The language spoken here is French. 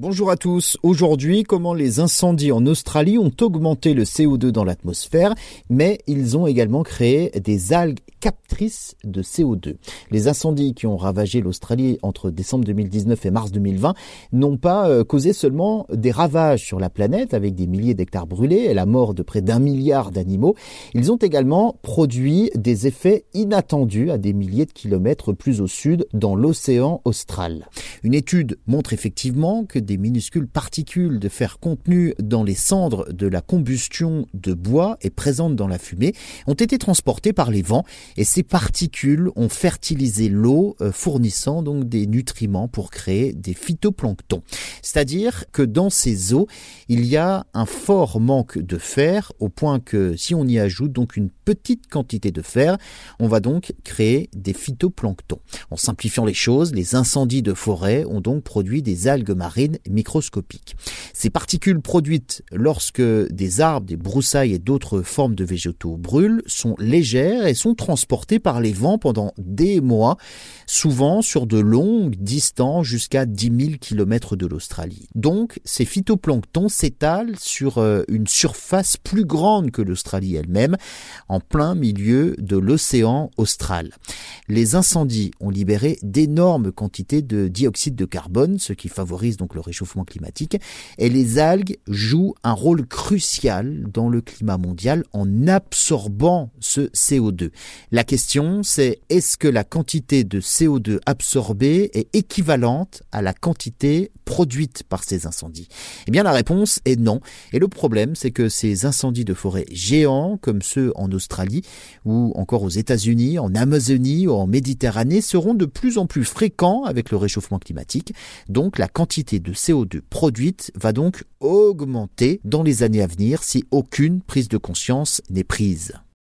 Bonjour à tous. Aujourd'hui, comment les incendies en Australie ont augmenté le CO2 dans l'atmosphère, mais ils ont également créé des algues captrices de CO2. Les incendies qui ont ravagé l'Australie entre décembre 2019 et mars 2020 n'ont pas euh, causé seulement des ravages sur la planète avec des milliers d'hectares brûlés et la mort de près d'un milliard d'animaux. Ils ont également produit des effets inattendus à des milliers de kilomètres plus au sud dans l'océan austral. Une étude montre effectivement que des minuscules particules de fer contenues dans les cendres de la combustion de bois et présentes dans la fumée ont été transportées par les vents et ces particules ont fertilisé l'eau euh, fournissant donc des nutriments pour créer des phytoplanctons. C'est-à-dire que dans ces eaux, il y a un fort manque de fer au point que si on y ajoute donc une petite quantité de fer, on va donc créer des phytoplanctons. En simplifiant les choses, les incendies de forêt ont donc produit des algues marines microscopiques. Ces particules produites lorsque des arbres, des broussailles et d'autres formes de végétaux brûlent sont légères et sont transportées par les vents pendant des mois, souvent sur de longues distances jusqu'à 10 000 km de l'Australie. Donc, ces phytoplanctons s'étalent sur euh, une surface plus grande que l'Australie elle-même, en plein milieu de l'océan austral. Les incendies ont libéré d'énormes quantités de dioxyde de carbone, ce qui favorise donc le réchauffement climatique, et les algues jouent un rôle crucial dans le climat mondial en absorbant ce CO2. La question, c'est est-ce que la quantité de CO2 absorbée est équivalente à la quantité produite par ces incendies? Eh bien, la réponse est non. Et le problème, c'est que ces incendies de forêt géants, comme ceux en Australie ou encore aux États-Unis, en Amazonie ou en Méditerranée, seront de plus en plus fréquents avec le réchauffement climatique. Donc, la quantité de CO2 produite va donc augmenter dans les années à venir si aucune prise de conscience n'est prise.